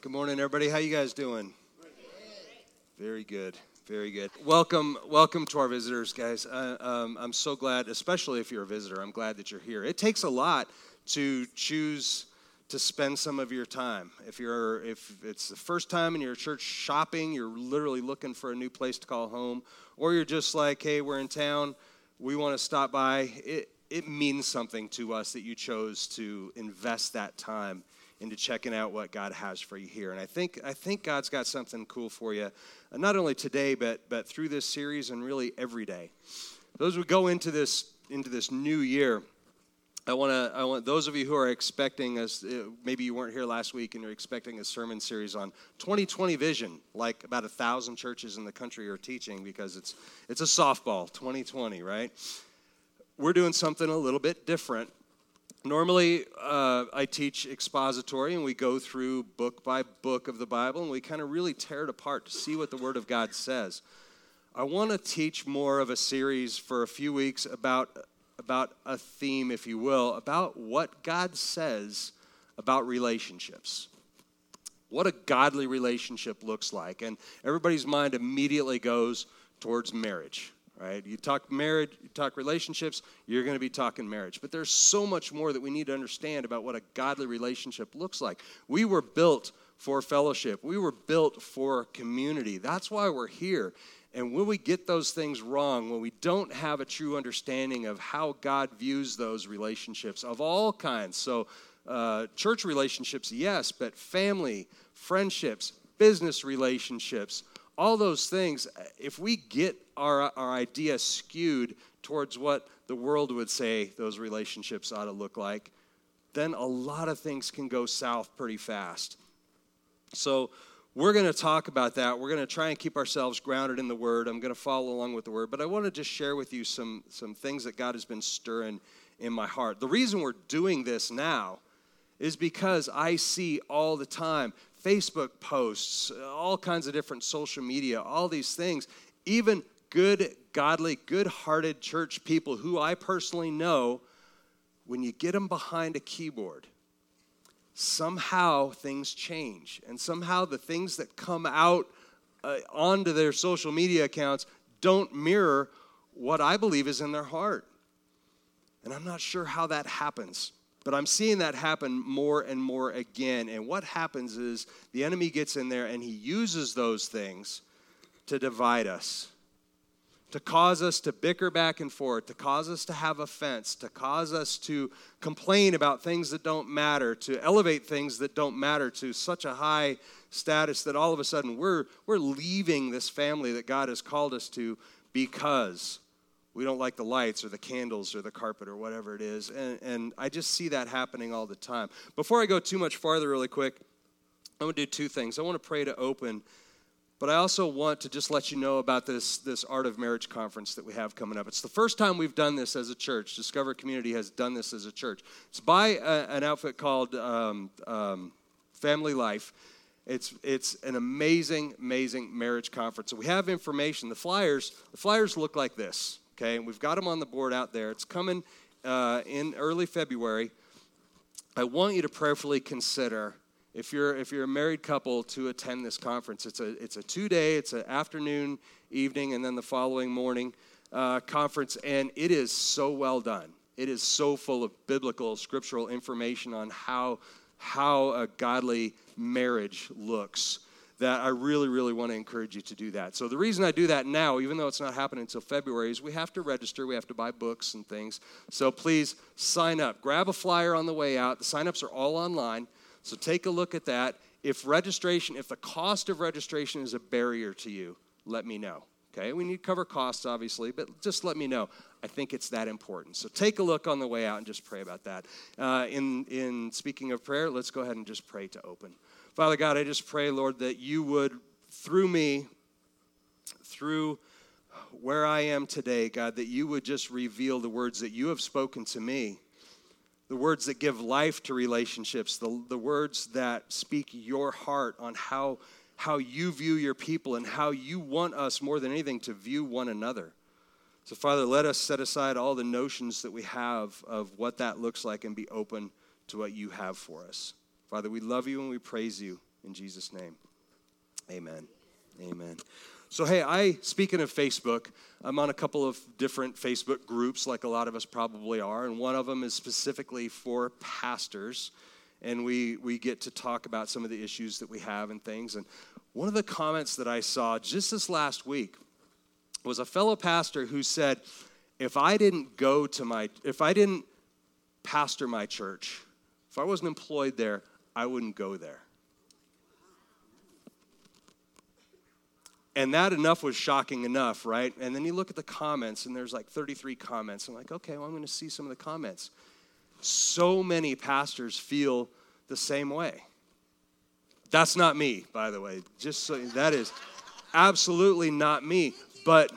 Good morning, everybody. How you guys doing? Very good. Very good. Welcome, welcome to our visitors, guys. Um, I'm so glad, especially if you're a visitor. I'm glad that you're here. It takes a lot to choose to spend some of your time. If you're, if it's the first time in your church shopping, you're literally looking for a new place to call home, or you're just like, hey, we're in town, we want to stop by. It it means something to us that you chose to invest that time into checking out what God has for you here. And I think I think God's got something cool for you, uh, not only today, but but through this series and really every day. Those who go into this into this new year, I want to I want those of you who are expecting us uh, maybe you weren't here last week and you're expecting a sermon series on 2020 vision, like about a thousand churches in the country are teaching because it's it's a softball 2020, right? We're doing something a little bit different Normally, uh, I teach expository, and we go through book by book of the Bible, and we kind of really tear it apart to see what the Word of God says. I want to teach more of a series for a few weeks about, about a theme, if you will, about what God says about relationships. What a godly relationship looks like. And everybody's mind immediately goes towards marriage right? You talk marriage, you talk relationships, you're going to be talking marriage. But there's so much more that we need to understand about what a godly relationship looks like. We were built for fellowship, we were built for community. That's why we're here. And when we get those things wrong, when we don't have a true understanding of how God views those relationships of all kinds, so uh, church relationships, yes, but family, friendships, business relationships, all those things, uh, if we get our, our idea skewed towards what the world would say those relationships ought to look like, then a lot of things can go south pretty fast. So, we're going to talk about that. We're going to try and keep ourselves grounded in the Word. I'm going to follow along with the Word, but I want to just share with you some, some things that God has been stirring in my heart. The reason we're doing this now is because I see all the time Facebook posts, all kinds of different social media, all these things, even good, godly, good hearted church people who I personally know, when you get them behind a keyboard, somehow things change. And somehow the things that come out uh, onto their social media accounts don't mirror what I believe is in their heart. And I'm not sure how that happens. But I'm seeing that happen more and more again. And what happens is the enemy gets in there and he uses those things to divide us, to cause us to bicker back and forth, to cause us to have offense, to cause us to complain about things that don't matter, to elevate things that don't matter to such a high status that all of a sudden we're, we're leaving this family that God has called us to because we don't like the lights or the candles or the carpet or whatever it is. And, and I just see that happening all the time. Before I go too much farther, really quick, I'm going to do two things. I want to pray to open, but I also want to just let you know about this, this Art of Marriage conference that we have coming up. It's the first time we've done this as a church. Discover Community has done this as a church. It's by a, an outfit called um, um, Family Life. It's, it's an amazing, amazing marriage conference. So we have information. The flyers, the flyers look like this okay? And we've got them on the board out there. It's coming uh, in early February. I want you to prayerfully consider if you're if you're a married couple to attend this conference. It's a it's a two day. It's an afternoon, evening, and then the following morning uh, conference, and it is so well done. It is so full of biblical, scriptural information on how how a godly marriage looks that I really, really want to encourage you to do that. So, the reason I do that now, even though it's not happening until February, is we have to register, we have to buy books and things. So, please sign up. Grab a flyer on the way out. The signups are all online. So, take a look at that. If registration, if the cost of registration is a barrier to you, let me know. Okay, we need to cover costs, obviously, but just let me know. I think it's that important. So take a look on the way out and just pray about that. Uh, in in speaking of prayer, let's go ahead and just pray to open. Father God, I just pray, Lord, that you would, through me, through where I am today, God, that you would just reveal the words that you have spoken to me, the words that give life to relationships, the, the words that speak your heart on how, how you view your people and how you want us more than anything to view one another. So, Father, let us set aside all the notions that we have of what that looks like and be open to what you have for us. Father, we love you and we praise you. In Jesus' name, amen. Amen. So, hey, I, speaking of Facebook, I'm on a couple of different Facebook groups, like a lot of us probably are, and one of them is specifically for pastors. And we, we get to talk about some of the issues that we have and things. And one of the comments that I saw just this last week was a fellow pastor who said, If I didn't go to my, if I didn't pastor my church, if I wasn't employed there, I wouldn't go there. And that enough was shocking enough, right? And then you look at the comments, and there's like 33 comments. I'm like, okay, well, I'm going to see some of the comments. So many pastors feel the same way. That's not me, by the way. Just so that is absolutely not me. But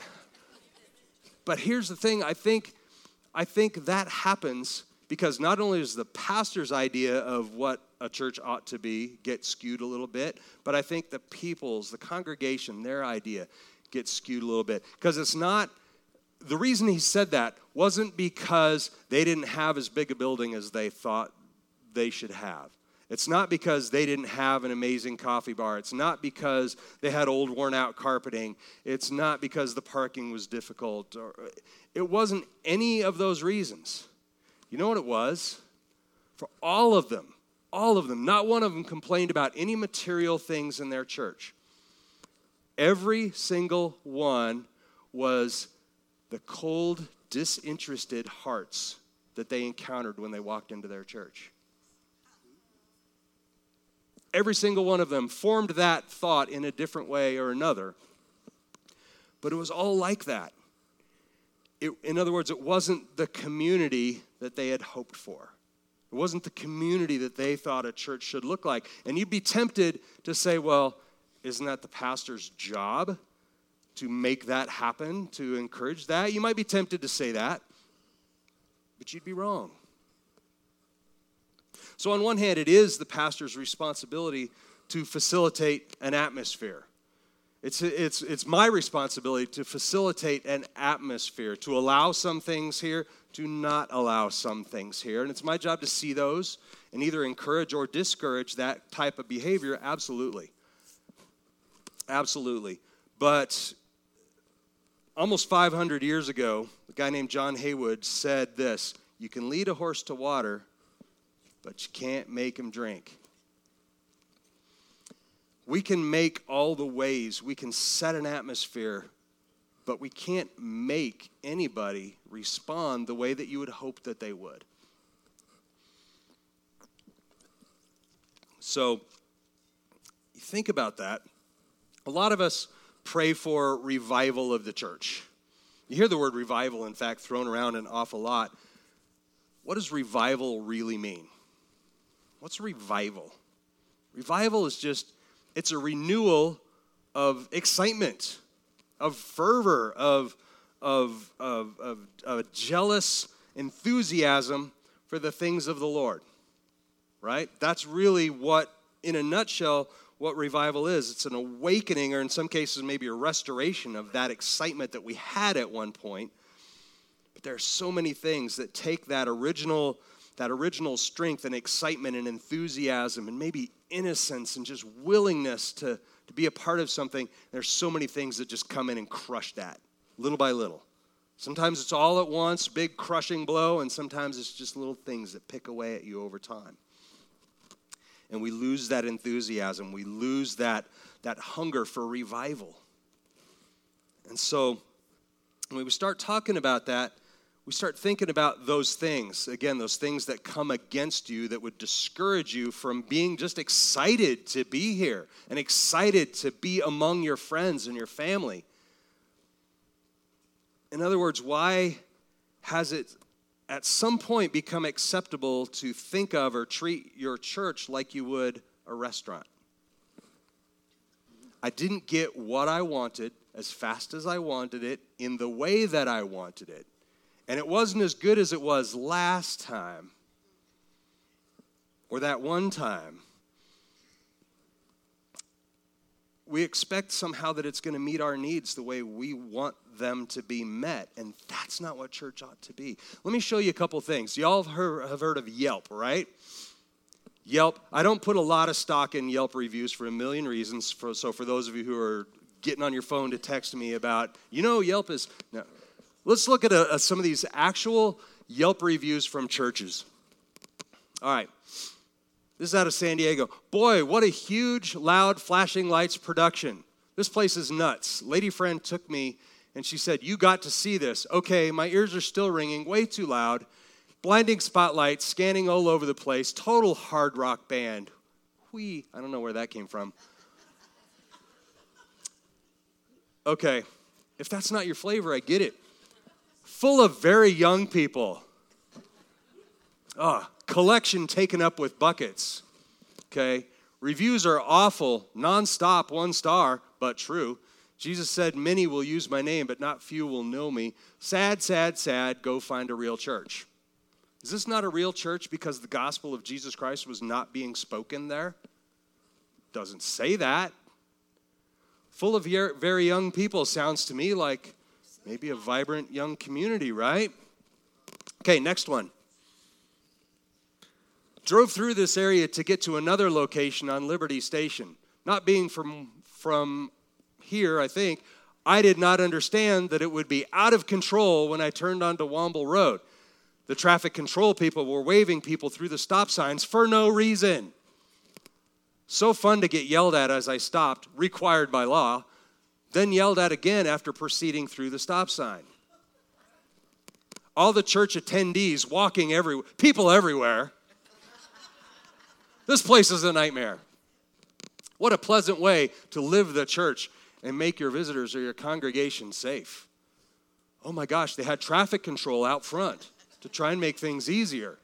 but here's the thing, I think I think that happens because not only is the pastor's idea of what a church ought to be get skewed a little bit, but I think the people's, the congregation, their idea gets skewed a little bit. Because it's not, the reason he said that wasn't because they didn't have as big a building as they thought they should have. It's not because they didn't have an amazing coffee bar. It's not because they had old worn out carpeting. It's not because the parking was difficult. Or, it wasn't any of those reasons. You know what it was? For all of them, all of them. Not one of them complained about any material things in their church. Every single one was the cold, disinterested hearts that they encountered when they walked into their church. Every single one of them formed that thought in a different way or another. But it was all like that. It, in other words, it wasn't the community that they had hoped for. It wasn't the community that they thought a church should look like. And you'd be tempted to say, well, isn't that the pastor's job to make that happen, to encourage that? You might be tempted to say that, but you'd be wrong. So, on one hand, it is the pastor's responsibility to facilitate an atmosphere. It's, it's, it's my responsibility to facilitate an atmosphere, to allow some things here, to not allow some things here. And it's my job to see those and either encourage or discourage that type of behavior. Absolutely. Absolutely. But almost 500 years ago, a guy named John Heywood said this You can lead a horse to water, but you can't make him drink. We can make all the ways, we can set an atmosphere, but we can't make anybody respond the way that you would hope that they would. So, think about that. A lot of us pray for revival of the church. You hear the word revival, in fact, thrown around an awful lot. What does revival really mean? What's revival? Revival is just, it's a renewal of excitement, of fervor, of, of, of, of, of jealous enthusiasm for the things of the Lord. Right? That's really what, in a nutshell, what revival is. It's an awakening, or in some cases, maybe a restoration of that excitement that we had at one point. But there are so many things that take that original that original strength and excitement and enthusiasm and maybe innocence and just willingness to, to be a part of something, there's so many things that just come in and crush that little by little. Sometimes it's all at once, big crushing blow, and sometimes it's just little things that pick away at you over time. And we lose that enthusiasm, we lose that, that hunger for revival. And so, when we start talking about that, we start thinking about those things, again, those things that come against you that would discourage you from being just excited to be here and excited to be among your friends and your family. In other words, why has it at some point become acceptable to think of or treat your church like you would a restaurant? I didn't get what I wanted as fast as I wanted it in the way that I wanted it and it wasn't as good as it was last time or that one time. We expect somehow that it's going to meet our needs the way we want them to be met, and that's not what church ought to be. Let me show you a couple things. Y'all have heard, of Yelp, right? Yelp, I don't put a lot of stock in Yelp reviews for a million reasons. For, so, for those of you who are getting on your phone to text me about, you know, Yelp is. No. Let's look at a, a, some of these actual Yelp reviews from churches. All right. This is out of San Diego. Boy, what a huge, loud, flashing lights production. This place is nuts. Lady friend took me and she said, You got to see this. Okay, my ears are still ringing, way too loud blinding spotlights, scanning all over the place, total hard rock band. Whee, I don't know where that came from. Okay, if that's not your flavor, I get it. Full of very young people. Ah, collection taken up with buckets. Okay, reviews are awful, nonstop, one star, but true. Jesus said, Many will use my name, but not few will know me. Sad, sad, sad, go find a real church. Is this not a real church because the gospel of Jesus Christ was not being spoken there? Doesn't say that. Full of very young people sounds to me like maybe a vibrant young community, right? Okay, next one. Drove through this area to get to another location on Liberty Station. Not being from, from here, I think, I did not understand that it would be out of control when I turned onto Womble Road. The traffic control people were waving people through the stop signs for no reason. So fun to get yelled at as I stopped, required by law, then yelled at again after proceeding through the stop sign. All the church attendees walking everywhere, people everywhere. This place is a nightmare. What a pleasant way to live the church and make your visitors or your congregation safe. Oh my gosh, they had traffic control out front to try and make things easier.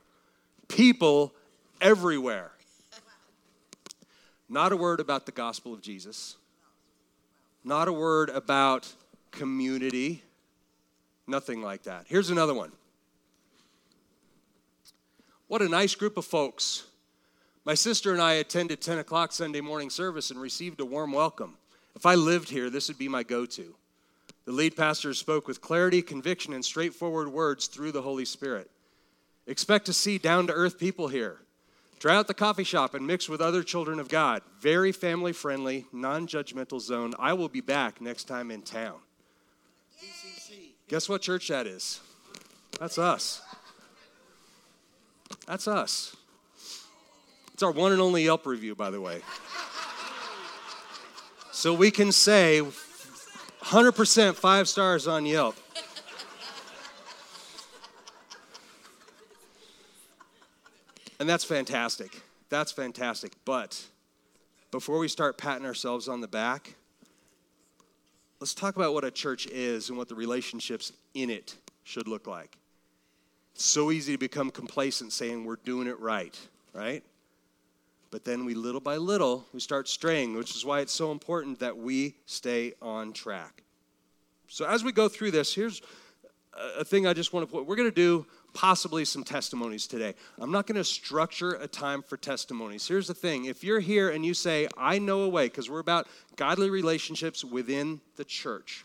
People everywhere. Not a word about the gospel of Jesus. Not a word about community. Nothing like that. Here's another one. What a nice group of folks. My sister and I attended 10 o'clock Sunday morning service and received a warm welcome. If I lived here, this would be my go to. The lead pastor spoke with clarity, conviction, and straightforward words through the Holy Spirit. Expect to see down to earth people here. Try out the coffee shop and mix with other children of God. Very family friendly, non judgmental zone. I will be back next time in town. Guess what church that is? That's us. That's us. It's our one and only Yelp review, by the way. So we can say 100% five stars on Yelp. And that's fantastic. That's fantastic. But before we start patting ourselves on the back, let's talk about what a church is and what the relationships in it should look like. It's so easy to become complacent saying we're doing it right, right? But then we little by little, we start straying, which is why it's so important that we stay on track. So as we go through this, here's a thing I just want to put. We're going to do possibly some testimonies today. I'm not going to structure a time for testimonies. Here's the thing if you're here and you say, I know a way, because we're about godly relationships within the church.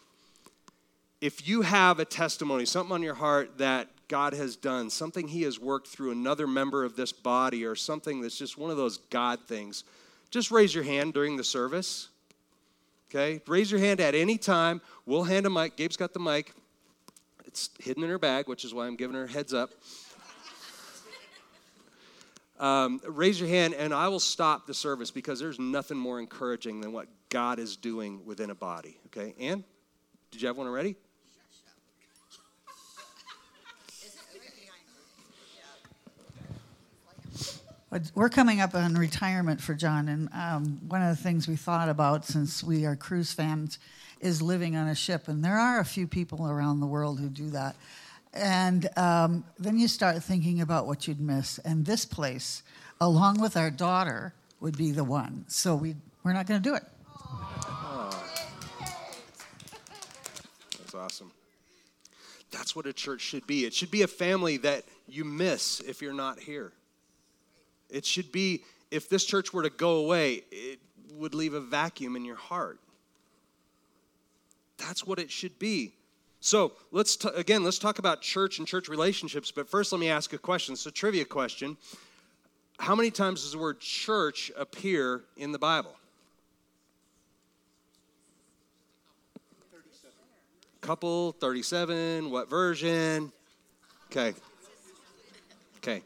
If you have a testimony, something on your heart that God has done, something He has worked through another member of this body, or something that's just one of those God things, just raise your hand during the service. Okay? Raise your hand at any time. We'll hand a mic. Gabe's got the mic. It's hidden in her bag, which is why I'm giving her a heads up. Um, raise your hand and I will stop the service because there's nothing more encouraging than what God is doing within a body. Okay? Ann, did you have one already? We're coming up on retirement for John, and um, one of the things we thought about since we are cruise fans is living on a ship, and there are a few people around the world who do that. And um, then you start thinking about what you'd miss, and this place, along with our daughter, would be the one. So we we're not going to do it. That's awesome. That's what a church should be. It should be a family that you miss if you're not here. It should be, if this church were to go away, it would leave a vacuum in your heart. That's what it should be. So let's t- again, let's talk about church and church relationships. But first, let me ask a question. It's a trivia question. how many times does the word church appear in the Bible? Couple, 37, what version? Okay. Okay.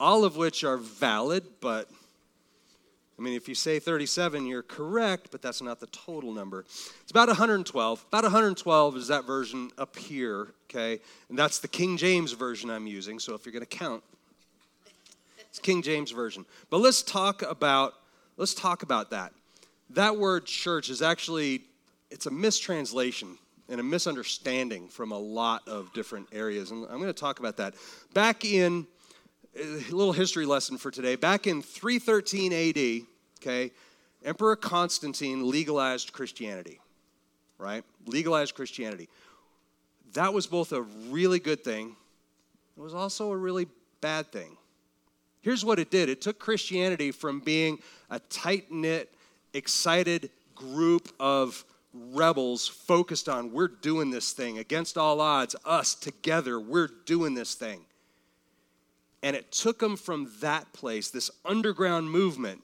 All of which are valid, but I mean, if you say 37, you're correct, but that's not the total number. It's about 112. About 112 is that version up here, okay? And that's the King James version I'm using, so if you're going to count, it's King James version. But let's talk about let's talk about that. That word church is actually it's a mistranslation and a misunderstanding from a lot of different areas. And I'm going to talk about that. Back in a little history lesson for today. Back in 313 AD, okay, Emperor Constantine legalized Christianity, right? Legalized Christianity. That was both a really good thing, it was also a really bad thing. Here's what it did it took Christianity from being a tight knit, excited group of rebels focused on we're doing this thing against all odds, us together, we're doing this thing. And it took them from that place, this underground movement,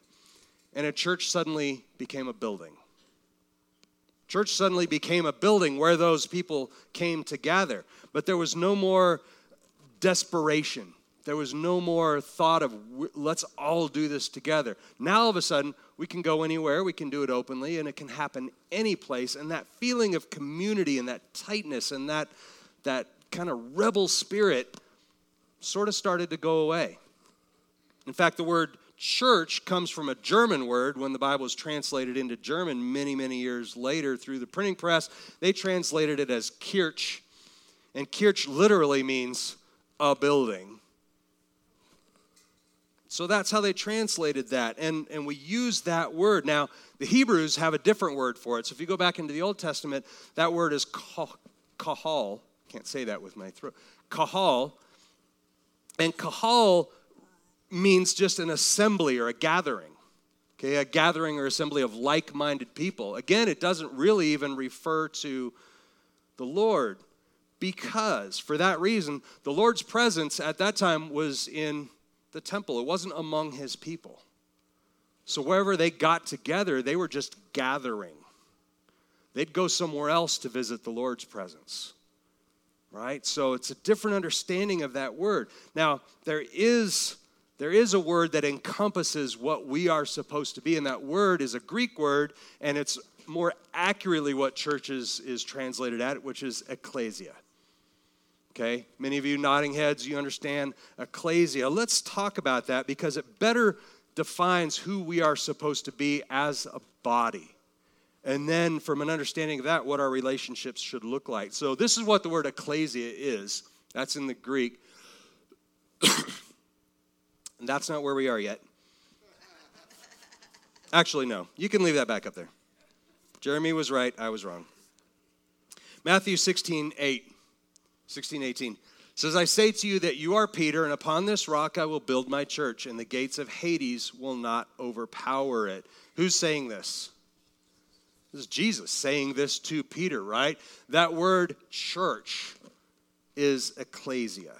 and a church suddenly became a building. Church suddenly became a building where those people came together. But there was no more desperation. There was no more thought of let's all do this together. Now, all of a sudden, we can go anywhere, we can do it openly, and it can happen any place. And that feeling of community and that tightness and that, that kind of rebel spirit sort of started to go away. In fact, the word church comes from a German word when the Bible was translated into German many, many years later through the printing press. They translated it as Kirch, and Kirch literally means a building. So that's how they translated that. And, and we use that word. Now, the Hebrews have a different word for it. So if you go back into the Old Testament, that word is kahal. Can't say that with my throat. Kahal. And kahal means just an assembly or a gathering. Okay, a gathering or assembly of like minded people. Again, it doesn't really even refer to the Lord because, for that reason, the Lord's presence at that time was in the temple, it wasn't among his people. So wherever they got together, they were just gathering. They'd go somewhere else to visit the Lord's presence. Right? So it's a different understanding of that word. Now, there is there is a word that encompasses what we are supposed to be, and that word is a Greek word, and it's more accurately what churches is translated at, which is ecclesia. Okay, many of you nodding heads, you understand ecclesia. Let's talk about that because it better defines who we are supposed to be as a body. And then, from an understanding of that, what our relationships should look like. So, this is what the word ecclesia is. That's in the Greek. and that's not where we are yet. Actually, no. You can leave that back up there. Jeremy was right, I was wrong. Matthew 16, 8. 16, 18 says, I say to you that you are Peter, and upon this rock I will build my church, and the gates of Hades will not overpower it. Who's saying this? This is Jesus saying this to Peter, right? That word church is ecclesia.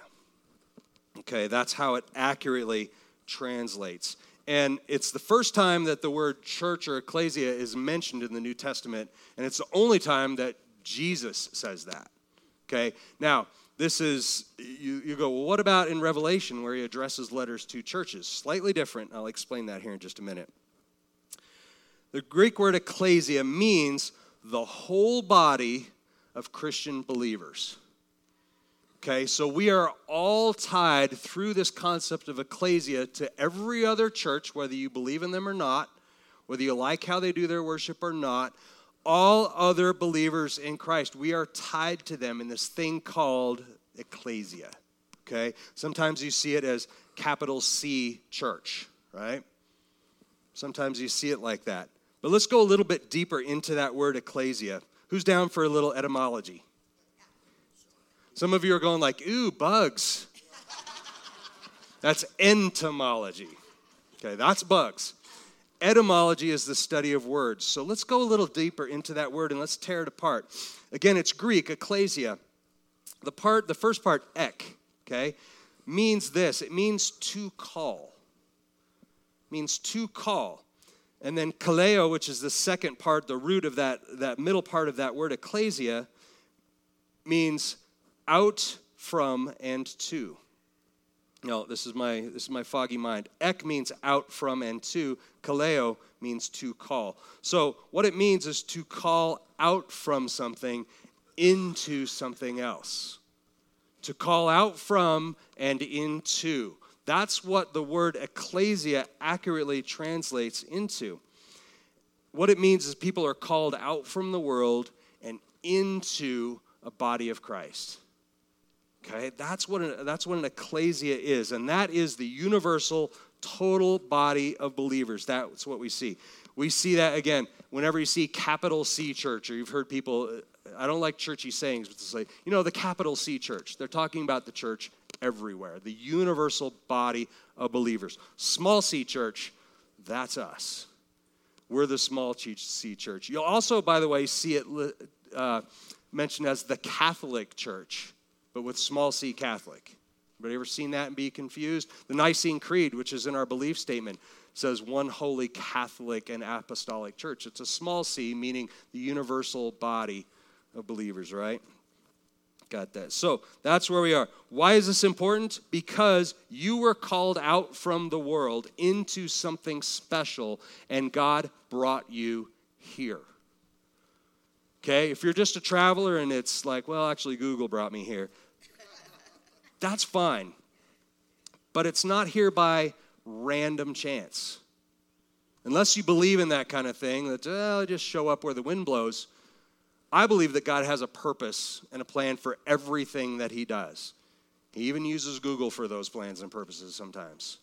Okay, that's how it accurately translates. And it's the first time that the word church or ecclesia is mentioned in the New Testament, and it's the only time that Jesus says that. Okay, now this is, you, you go, well, what about in Revelation where he addresses letters to churches? Slightly different. I'll explain that here in just a minute. The Greek word ecclesia means the whole body of Christian believers. Okay, so we are all tied through this concept of ecclesia to every other church, whether you believe in them or not, whether you like how they do their worship or not all other believers in Christ. We are tied to them in this thing called ecclesia. Okay? Sometimes you see it as capital C church, right? Sometimes you see it like that. But let's go a little bit deeper into that word ecclesia. Who's down for a little etymology? Some of you are going like, ooh, bugs. That's entomology. Okay, that's bugs. Etymology is the study of words. So let's go a little deeper into that word and let's tear it apart. Again, it's Greek, ecclesia. The part, the first part, ek, okay, means this. It means to call. means to call. And then kaleo, which is the second part, the root of that, that middle part of that word, ecclesia, means out from and to. No, this is my this is my foggy mind. Ek means out from and to. Kaleo means to call. So what it means is to call out from something into something else. To call out from and into. That's what the word ecclesia accurately translates into. What it means is people are called out from the world and into a body of Christ. Okay, that's what an, that's what an ecclesia is, and that is the universal, total body of believers. That's what we see. We see that again whenever you see capital C church, or you've heard people. I don't like churchy sayings, but to say, you know, the capital C church. They're talking about the church everywhere, the universal body of believers. Small C church, that's us. We're the small C church. You'll also, by the way, see it uh, mentioned as the Catholic Church, but with small c Catholic. Anybody ever seen that and be confused? The Nicene Creed, which is in our belief statement, says one holy Catholic and apostolic church. It's a small c, meaning the universal body of believers, right? Got that. So that's where we are. Why is this important? Because you were called out from the world into something special, and God brought you here. Okay, if you're just a traveler and it's like, well, actually, Google brought me here, that's fine. But it's not here by random chance. Unless you believe in that kind of thing, that just show up where the wind blows. I believe that God has a purpose and a plan for everything that He does. He even uses Google for those plans and purposes sometimes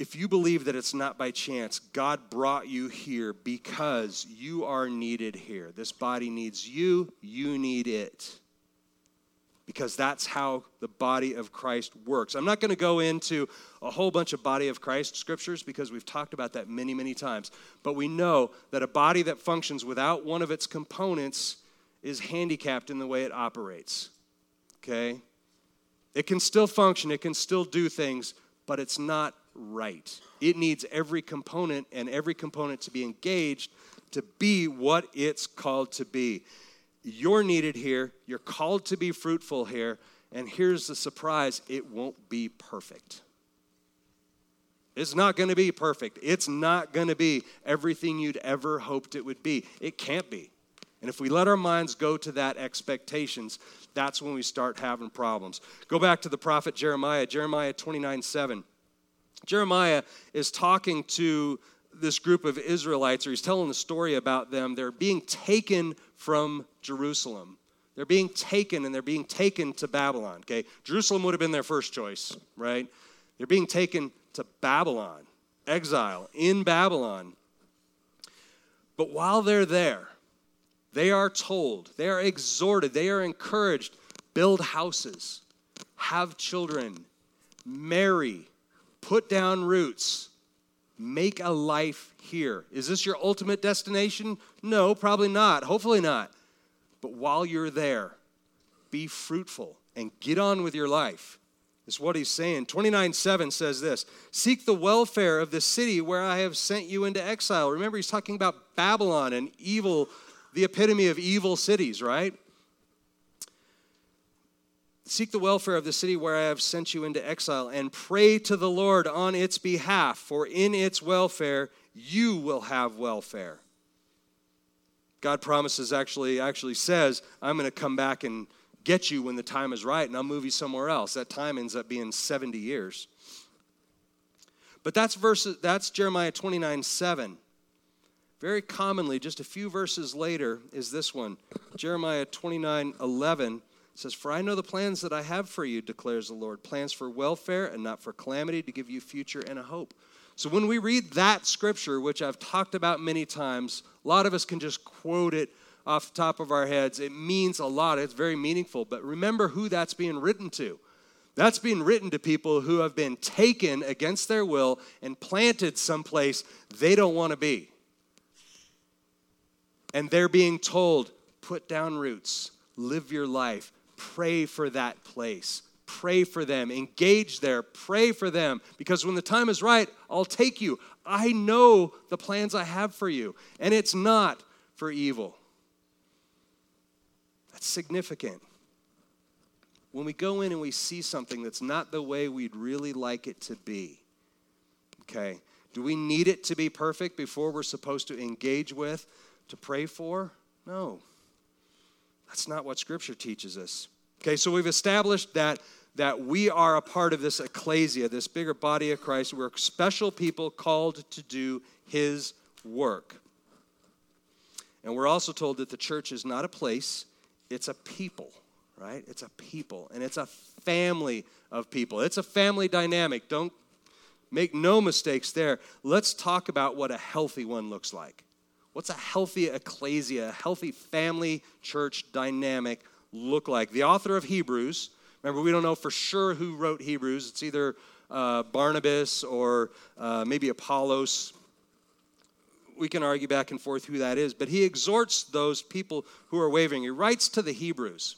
if you believe that it's not by chance, God brought you here because you are needed here. This body needs you, you need it. Because that's how the body of Christ works. I'm not going to go into a whole bunch of body of Christ scriptures because we've talked about that many, many times. But we know that a body that functions without one of its components is handicapped in the way it operates. Okay? It can still function, it can still do things, but it's not right. It needs every component and every component to be engaged to be what it's called to be. You're needed here, you're called to be fruitful here, and here's the surprise it won't be perfect. It's not going to be perfect. It's not going to be everything you'd ever hoped it would be. It can't be. And if we let our minds go to that expectations, that's when we start having problems. Go back to the prophet Jeremiah, Jeremiah 29 7. Jeremiah is talking to this group of Israelites, or he's telling the story about them. They're being taken from Jerusalem. They're being taken and they're being taken to Babylon. Okay, Jerusalem would have been their first choice, right? They're being taken to Babylon, exile in Babylon. But while they're there, they are told, they are exhorted, they are encouraged build houses, have children, marry, put down roots, make a life here. Is this your ultimate destination? No, probably not. Hopefully not. But while you're there, be fruitful and get on with your life. Is what he's saying. 29 7 says this Seek the welfare of the city where I have sent you into exile. Remember, he's talking about Babylon and evil, the epitome of evil cities, right? Seek the welfare of the city where I have sent you into exile, and pray to the Lord on its behalf, for in its welfare you will have welfare. God promises actually actually says, I'm going to come back and get you when the time is right, and I'll move you somewhere else. That time ends up being 70 years. But that's verse that's Jeremiah 29, 7. Very commonly, just a few verses later, is this one. Jeremiah 29, 11 says, For I know the plans that I have for you, declares the Lord plans for welfare and not for calamity, to give you future and a hope. So when we read that scripture, which I've talked about many times, a lot of us can just quote it off the top of our heads. It means a lot, it's very meaningful. But remember who that's being written to. That's being written to people who have been taken against their will and planted someplace they don't want to be. And they're being told, put down roots, live your life, Pray for that place. pray for them, engage there, pray for them, because when the time is right, I'll take you. I know the plans I have for you, and it's not for evil. That's significant. When we go in and we see something that's not the way we'd really like it to be, okay, do we need it to be perfect before we're supposed to engage with, to pray for? No. That's not what Scripture teaches us. Okay, so we've established that that we are a part of this ecclesia, this bigger body of Christ. We're special people called to do his work. And we're also told that the church is not a place, it's a people, right? It's a people, and it's a family of people. It's a family dynamic. Don't make no mistakes there. Let's talk about what a healthy one looks like. What's a healthy ecclesia, a healthy family church dynamic look like? The author of Hebrews, remember, we don't know for sure who wrote Hebrews. It's either uh, Barnabas or uh, maybe Apollos. We can argue back and forth who that is, but he exhorts those people who are wavering. He writes to the Hebrews.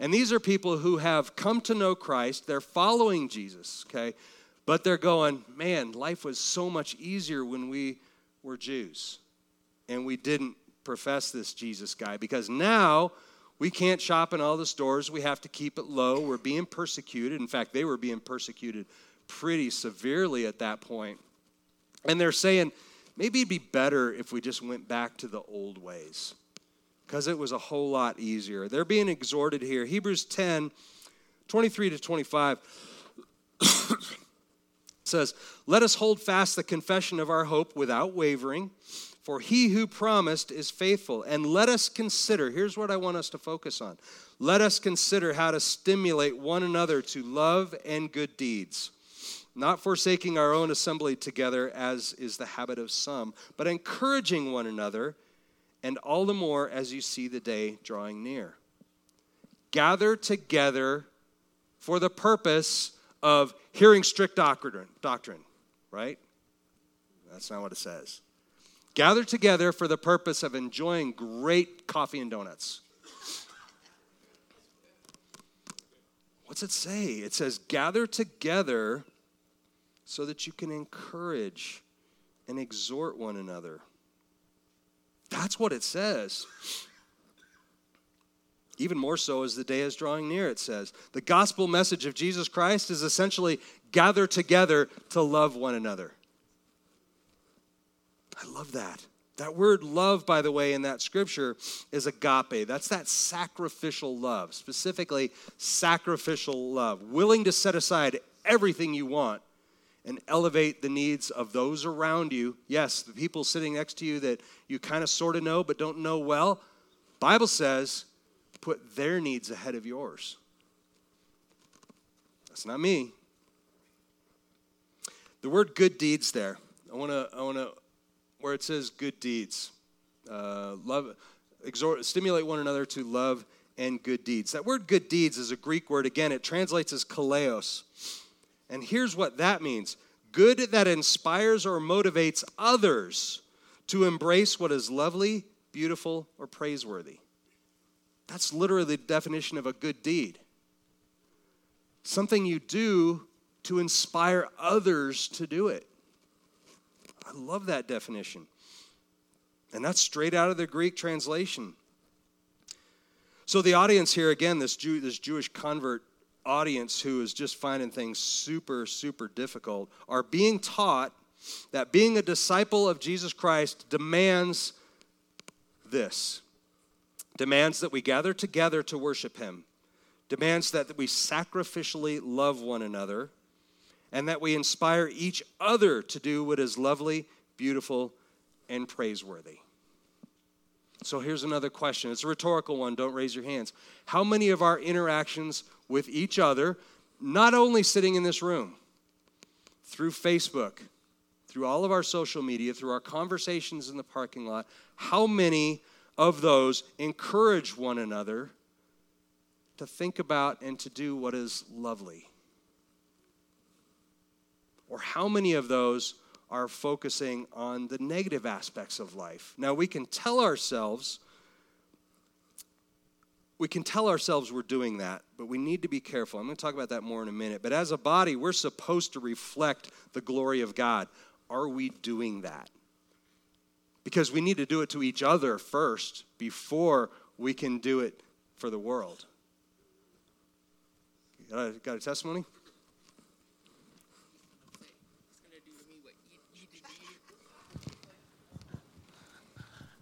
And these are people who have come to know Christ. They're following Jesus, okay? But they're going, man, life was so much easier when we were Jews and we didn't profess this Jesus guy because now we can't shop in all the stores. We have to keep it low. We're being persecuted. In fact, they were being persecuted pretty severely at that point. And they're saying, maybe it'd be better if we just went back to the old ways because it was a whole lot easier. They're being exhorted here. Hebrews 10 23 to 25 says, Let us hold fast the confession of our hope without wavering for he who promised is faithful. And let us consider here's what I want us to focus on. Let us consider how to stimulate one another to love and good deeds, not forsaking our own assembly together, as is the habit of some, but encouraging one another, and all the more as you see the day drawing near. Gather together for the purpose of hearing strict doctrine, doctrine, right? That's not what it says gather together for the purpose of enjoying great coffee and donuts. What's it say? It says, gather together so that you can encourage and exhort one another. That's what it says. Even more so as the day is drawing near, it says. The gospel message of Jesus Christ is essentially gather together to love one another. I love that. That word love, by the way, in that scripture is agape. That's that sacrificial love, specifically sacrificial love, willing to set aside everything you want and elevate the needs of those around you. Yes, the people sitting next to you that you kind of sort of know but don't know well. Bible says put their needs ahead of yours. That's not me. The word good deeds there. I want to I want to where it says good deeds. Uh, love, exhort, stimulate one another to love and good deeds. That word good deeds is a Greek word. Again, it translates as kaleos. And here's what that means good that inspires or motivates others to embrace what is lovely, beautiful, or praiseworthy. That's literally the definition of a good deed. Something you do to inspire others to do it. I love that definition. And that's straight out of the Greek translation. So the audience here, again, this, Jew, this Jewish convert audience who is just finding things super, super difficult, are being taught that being a disciple of Jesus Christ demands this demands that we gather together to worship Him, demands that we sacrificially love one another, and that we inspire each other to do what is lovely, beautiful, and praiseworthy. So here's another question. It's a rhetorical one. Don't raise your hands. How many of our interactions with each other, not only sitting in this room, through Facebook, through all of our social media, through our conversations in the parking lot, how many of those encourage one another to think about and to do what is lovely? Or how many of those are focusing on the negative aspects of life? Now, we can tell ourselves we can tell ourselves we're doing that, but we need to be careful. I'm going to talk about that more in a minute. But as a body, we're supposed to reflect the glory of God. Are we doing that? Because we need to do it to each other first before we can do it for the world. Got a, got a testimony?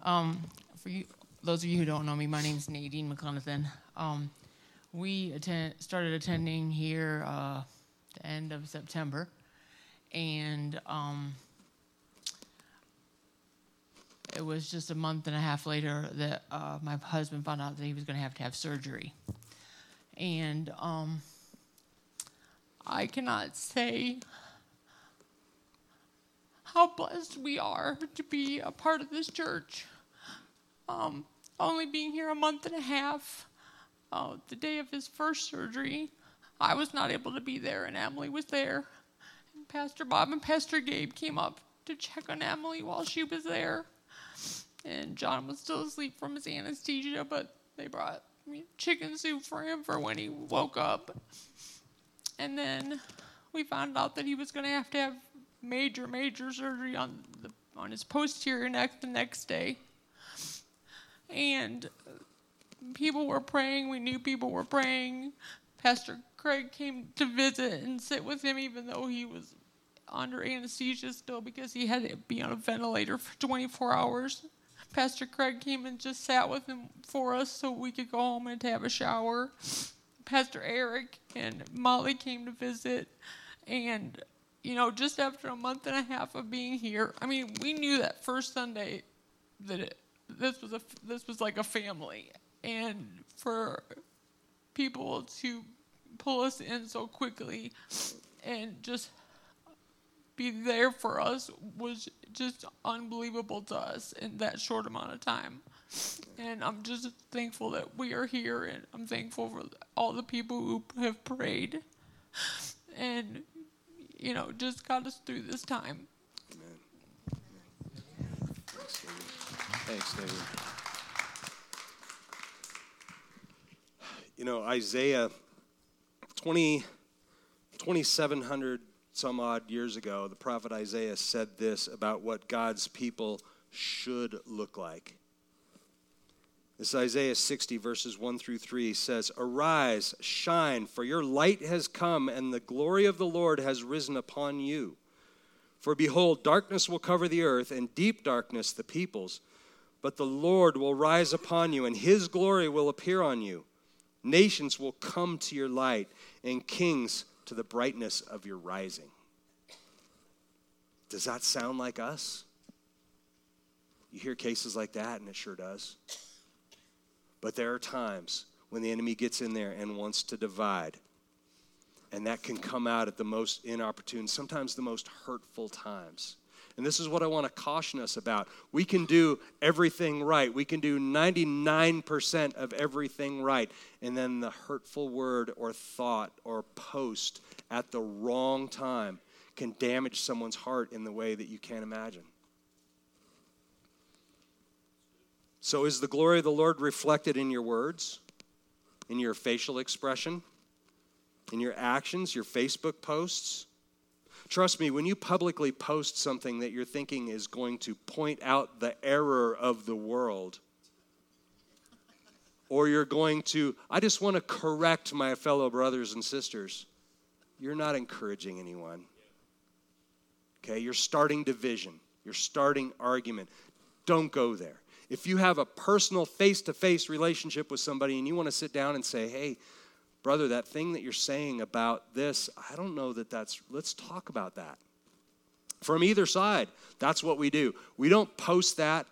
Um, for you, those of you who don't know me, my name is Nadine McConathan. Um, we attend, started attending here uh, the end of September, and um, it was just a month and a half later that uh, my husband found out that he was going to have to have surgery. And um, I cannot say how blessed we are to be a part of this church. Um, only being here a month and a half, uh, the day of his first surgery, I was not able to be there, and Emily was there. And Pastor Bob and Pastor Gabe came up to check on Emily while she was there. And John was still asleep from his anesthesia, but they brought chicken soup for him for when he woke up. And then we found out that he was going to have to have major, major surgery on the on his posterior neck the next day and people were praying. We knew people were praying. Pastor Craig came to visit and sit with him, even though he was under anesthesia still because he had to be on a ventilator for 24 hours. Pastor Craig came and just sat with him for us so we could go home and have a shower. Pastor Eric and Molly came to visit, and you know, just after a month and a half of being here, I mean, we knew that first Sunday that it, this was a this was like a family, and for people to pull us in so quickly and just be there for us was just unbelievable to us in that short amount of time. And I'm just thankful that we are here, and I'm thankful for all the people who have prayed. And, you know, just got us through this time. Thanks, David. You know, Isaiah 20, 2,700 some odd years ago, the prophet Isaiah said this about what God's people should look like. This Isaiah 60, verses 1 through 3 says, Arise, shine, for your light has come, and the glory of the Lord has risen upon you. For behold, darkness will cover the earth, and deep darkness the peoples but the Lord will rise upon you, and his glory will appear on you. Nations will come to your light, and kings to the brightness of your rising. Does that sound like us? You hear cases like that, and it sure does. But there are times when the enemy gets in there and wants to divide. And that can come out at the most inopportune, sometimes the most hurtful times. And this is what I want to caution us about. We can do everything right. We can do 99% of everything right. And then the hurtful word or thought or post at the wrong time can damage someone's heart in the way that you can't imagine. So, is the glory of the Lord reflected in your words, in your facial expression, in your actions, your Facebook posts? Trust me, when you publicly post something that you're thinking is going to point out the error of the world, or you're going to, I just want to correct my fellow brothers and sisters, you're not encouraging anyone. Okay, you're starting division, you're starting argument. Don't go there. If you have a personal face to face relationship with somebody and you want to sit down and say, hey, brother, that thing that you're saying about this, I don't know that that's, let's talk about that. From either side, that's what we do. We don't post that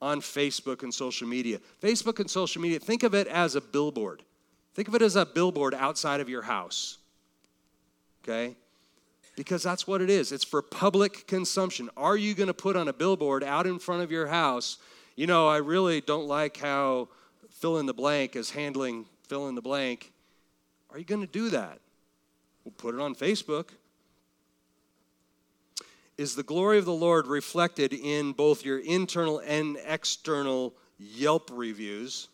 on Facebook and social media. Facebook and social media, think of it as a billboard. Think of it as a billboard outside of your house. Okay? Because that's what it is. It's for public consumption. Are you going to put on a billboard out in front of your house? You know, I really don't like how fill in the blank is handling fill in the blank are you going to do that? We'll put it on Facebook. Is the glory of the Lord reflected in both your internal and external Yelp reviews?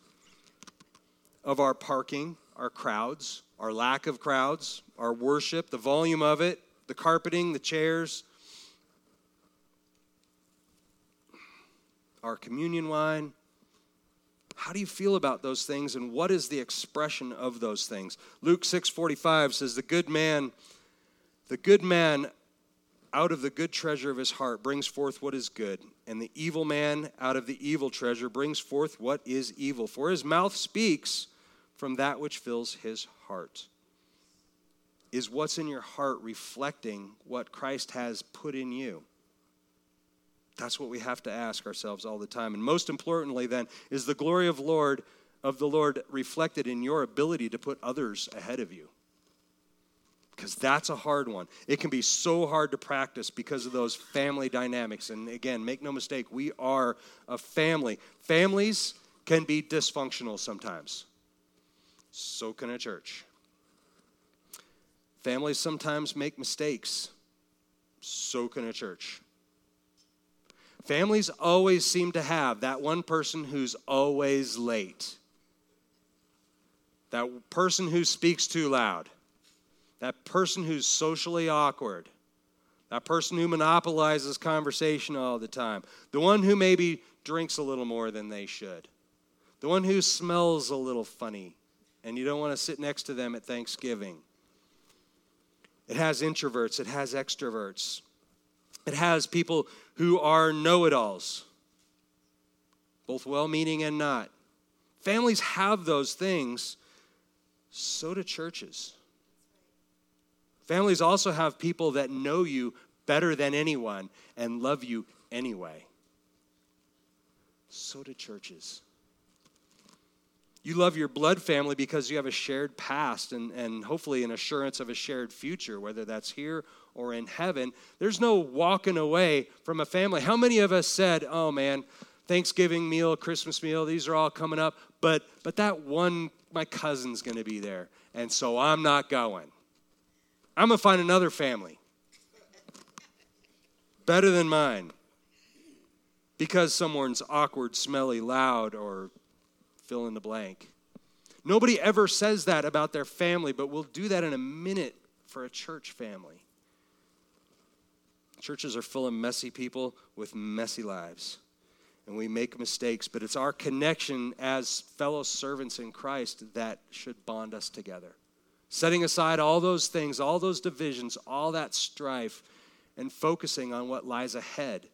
of our parking, our crowds, our lack of crowds, our worship, the volume of it, the carpeting, the chairs, our communion wine. How do you feel about those things and what is the expression of those things? Luke 6:45 says the good man the good man out of the good treasure of his heart brings forth what is good, and the evil man out of the evil treasure brings forth what is evil. For his mouth speaks from that which fills his heart. Is what's in your heart reflecting what Christ has put in you? That's what we have to ask ourselves all the time. And most importantly, then, is the glory of Lord of the Lord reflected in your ability to put others ahead of you? because that's a hard one. It can be so hard to practice because of those family dynamics. And again, make no mistake, we are a family. Families can be dysfunctional sometimes, so can a church. Families sometimes make mistakes, so can a church. Families always seem to have that one person who's always late, that person who speaks too loud. That person who's socially awkward, that person who monopolizes conversation all the time, the one who maybe drinks a little more than they should, the one who smells a little funny, and you don't want to sit next to them at Thanksgiving. It has introverts, it has extroverts, it has people who are know it alls, both well meaning and not. Families have those things, so do churches. Families also have people that know you better than anyone and love you anyway. So do churches. You love your blood family because you have a shared past and, and hopefully an assurance of a shared future, whether that's here or in heaven. There's no walking away from a family. How many of us said, oh man, Thanksgiving meal, Christmas meal, these are all coming up, but but that one my cousin's gonna be there, and so I'm not going. I'm going to find another family better than mine because someone's awkward, smelly, loud, or fill in the blank. Nobody ever says that about their family, but we'll do that in a minute for a church family. Churches are full of messy people with messy lives. And we make mistakes, but it's our connection as fellow servants in Christ that should bond us together setting aside all those things, all those divisions, all that strife, and focusing on what lies ahead.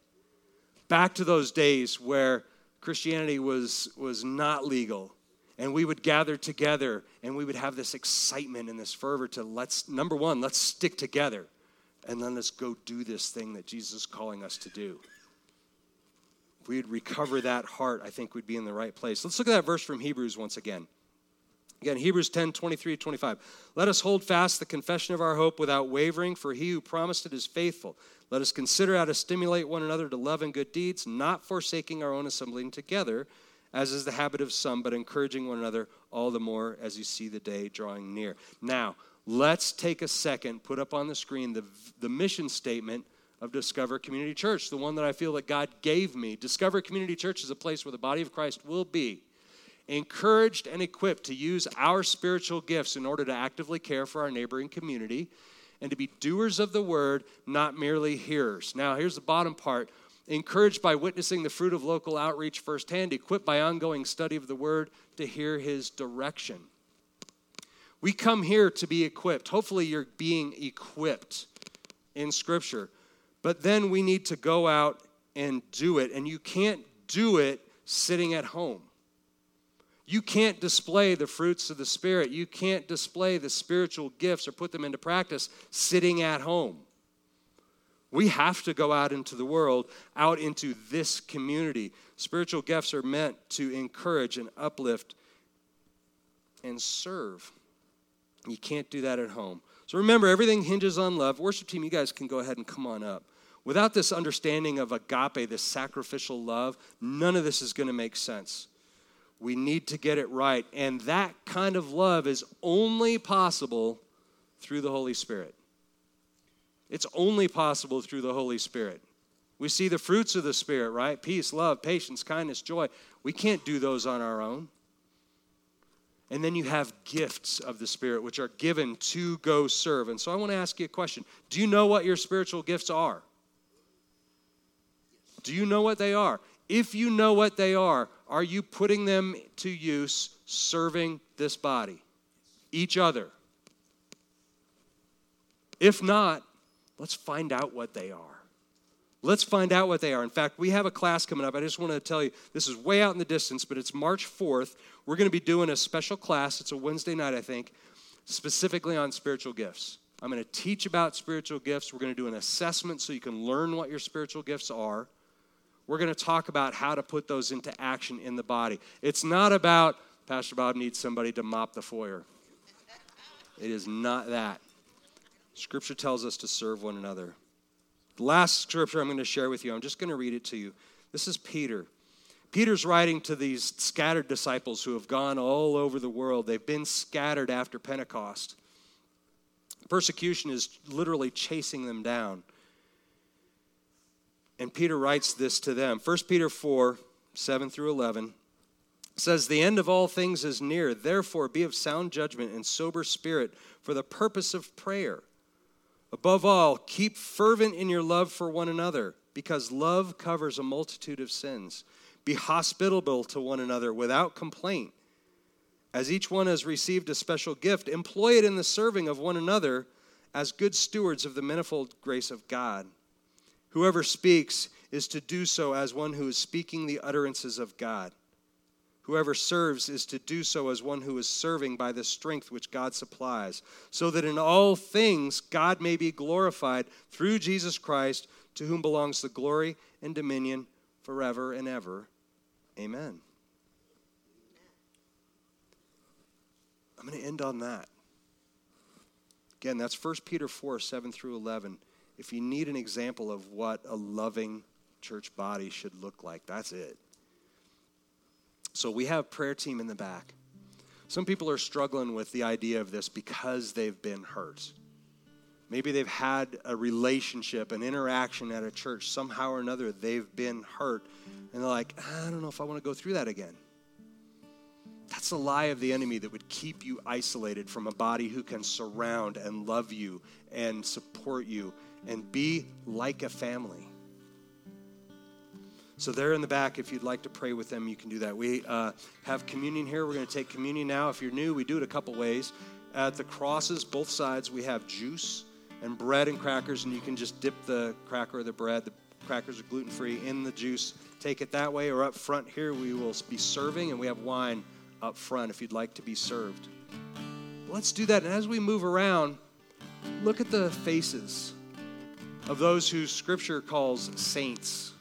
Back to those days where Christianity was, was not legal, and we would gather together and we would have this excitement and this fervor to let's, number one, let's stick together, and then let's go do this thing that Jesus is calling us to do. If we'd recover that heart, I think we'd be in the right place. Let's look at that verse from Hebrews once again. Again, Hebrews 10 23 25. Let us hold fast the confession of our hope without wavering, for he who promised it is faithful. Let us consider how to stimulate one another to love and good deeds, not forsaking our own assembling together, as is the habit of some, but encouraging one another all the more as you see the day drawing near. Now, let's take a second, put up on the screen the, the mission statement of Discover Community Church, the one that I feel that God gave me. Discover Community Church is a place where the body of Christ will be encouraged and equipped to use our spiritual gifts in order to actively care for our neighboring community and to be doers of the word, not merely hearers. Now, here's the bottom part encouraged by witnessing the fruit of local outreach firsthand, equipped by ongoing study of the word to hear his direction. We come here to be equipped. Hopefully, you're being equipped in Scripture. But then we need to go out and do it. And you can't do it sitting at home. You can't display the fruits of the Spirit. You can't display the spiritual gifts or put them into practice sitting at home. We have to go out into the world, out into this community. Spiritual gifts are meant to encourage and uplift and serve. You can't do that at home. So remember, everything hinges on love. Worship team, you guys can go ahead and come on up. Without this understanding of agape, this sacrificial love, none of this is going to make sense. We need to get it right. And that kind of love is only possible through the Holy Spirit. It's only possible through the Holy Spirit. We see the fruits of the Spirit, right? Peace, love, patience, kindness, joy. We can't do those on our own. And then you have gifts of the Spirit, which are given to go serve. And so I want to ask you a question Do you know what your spiritual gifts are? Do you know what they are? If you know what they are, are you putting them to use serving this body, each other? If not, let's find out what they are. Let's find out what they are. In fact, we have a class coming up. I just want to tell you this is way out in the distance, but it's March 4th. We're going to be doing a special class. It's a Wednesday night, I think, specifically on spiritual gifts. I'm going to teach about spiritual gifts. We're going to do an assessment so you can learn what your spiritual gifts are. We're going to talk about how to put those into action in the body. It's not about Pastor Bob needs somebody to mop the foyer. It is not that. Scripture tells us to serve one another. The last scripture I'm going to share with you, I'm just going to read it to you. This is Peter. Peter's writing to these scattered disciples who have gone all over the world. They've been scattered after Pentecost. Persecution is literally chasing them down. And Peter writes this to them 1 Peter 4 7 through 11 says, The end of all things is near. Therefore, be of sound judgment and sober spirit for the purpose of prayer. Above all, keep fervent in your love for one another, because love covers a multitude of sins. Be hospitable to one another without complaint. As each one has received a special gift, employ it in the serving of one another as good stewards of the manifold grace of God. Whoever speaks is to do so as one who is speaking the utterances of God. Whoever serves is to do so as one who is serving by the strength which God supplies, so that in all things God may be glorified through Jesus Christ, to whom belongs the glory and dominion forever and ever. Amen. I'm going to end on that. Again, that's 1 Peter 4 7 through 11. If you need an example of what a loving church body should look like, that's it. So we have prayer team in the back. Some people are struggling with the idea of this because they've been hurt. Maybe they've had a relationship, an interaction at a church, somehow or another, they've been hurt. And they're like, I don't know if I want to go through that again. That's a lie of the enemy that would keep you isolated from a body who can surround and love you and support you and be like a family. So they're in the back. If you'd like to pray with them, you can do that. We uh, have communion here. We're going to take communion now. If you're new, we do it a couple ways. At the crosses, both sides, we have juice and bread and crackers, and you can just dip the cracker or the bread. The crackers are gluten free in the juice. Take it that way, or up front here, we will be serving, and we have wine up front if you'd like to be served. Let's do that. And as we move around, look at the faces of those who Scripture calls saints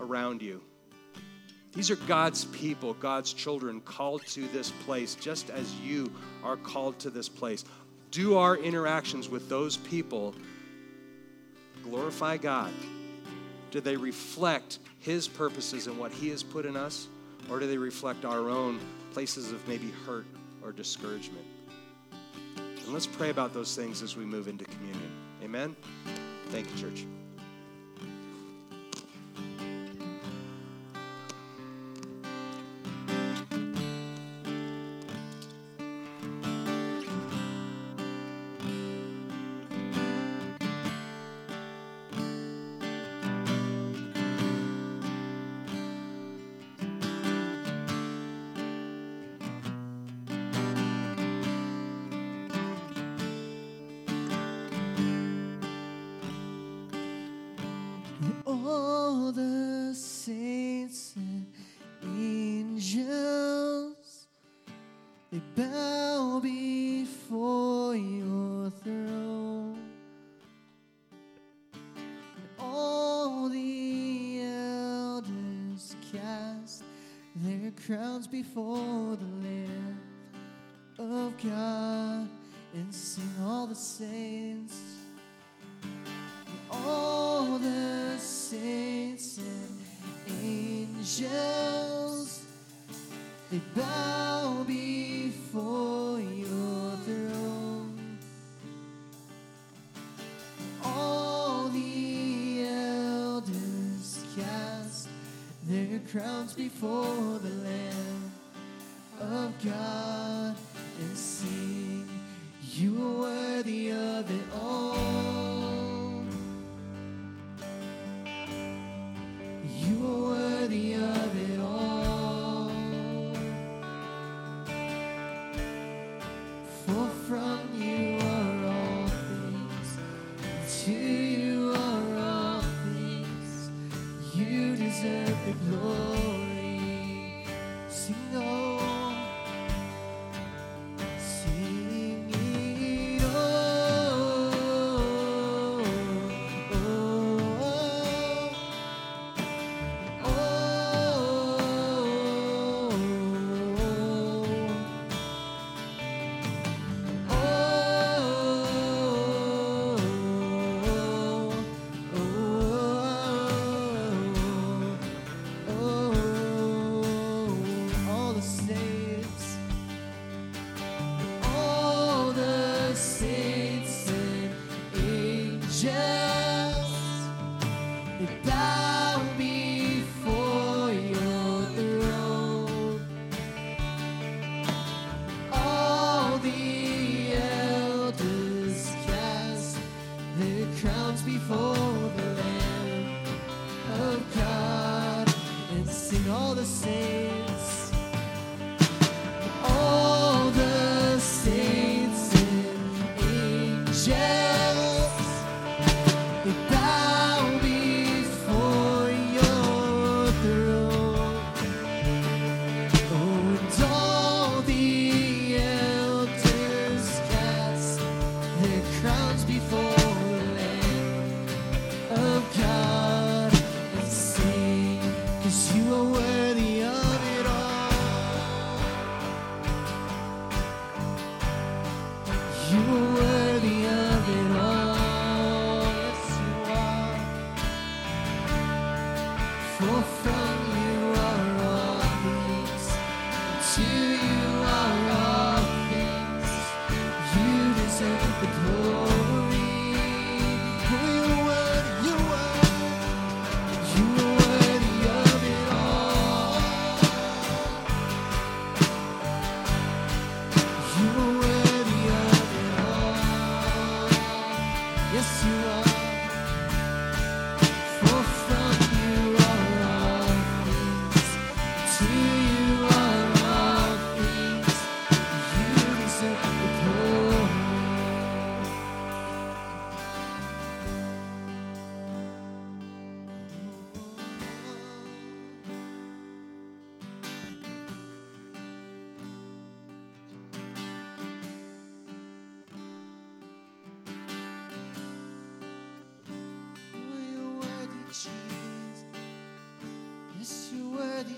around you. These are God's people, God's children, called to this place, just as you are called to this place. Do our interactions with those people glorify God? Do they reflect His purposes and what He has put in us? Or do they reflect our own places of maybe hurt or discouragement? And let's pray about those things as we move into communion. Amen? Thank you, church. Before the lamb of God and sing all the saints. All the saints and angels they bow before your throne. All the elders cast their crowns before the lamb God and sing, You are worthy of it all.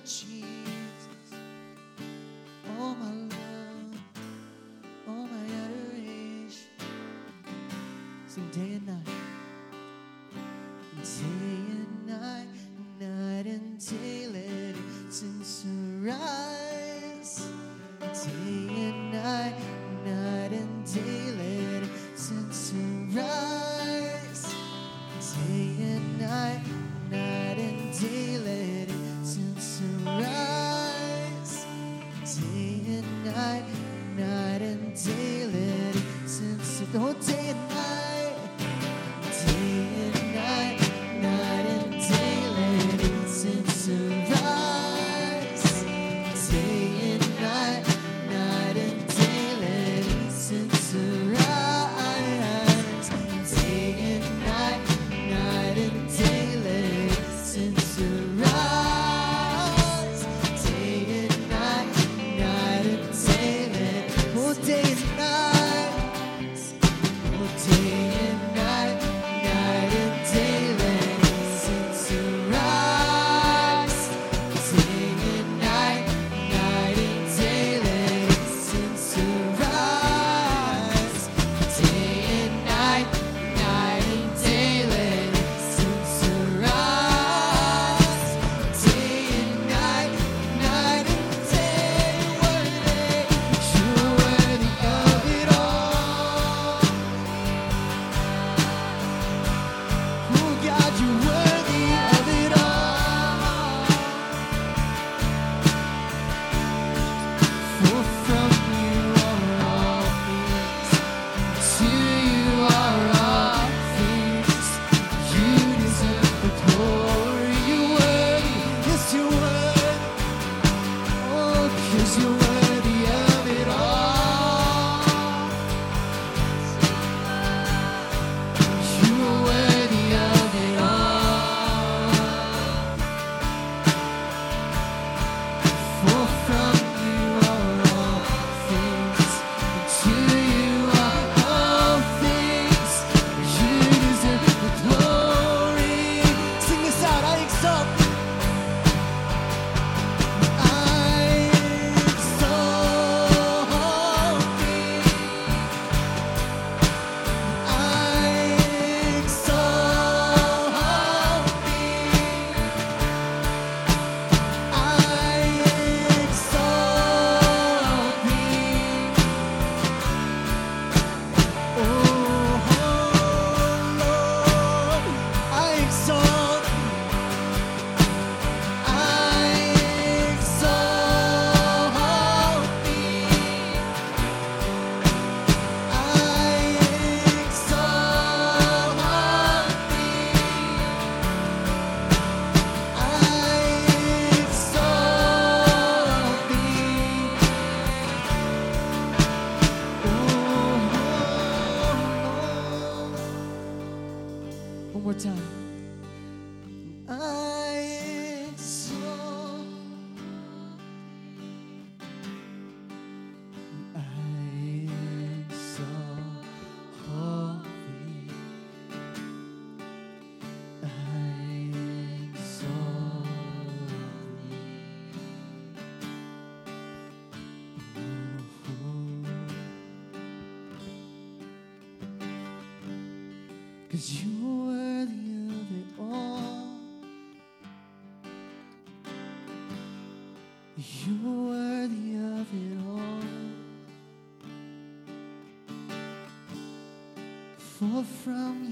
Jesus, all my love, all my adoration, sing day and night. From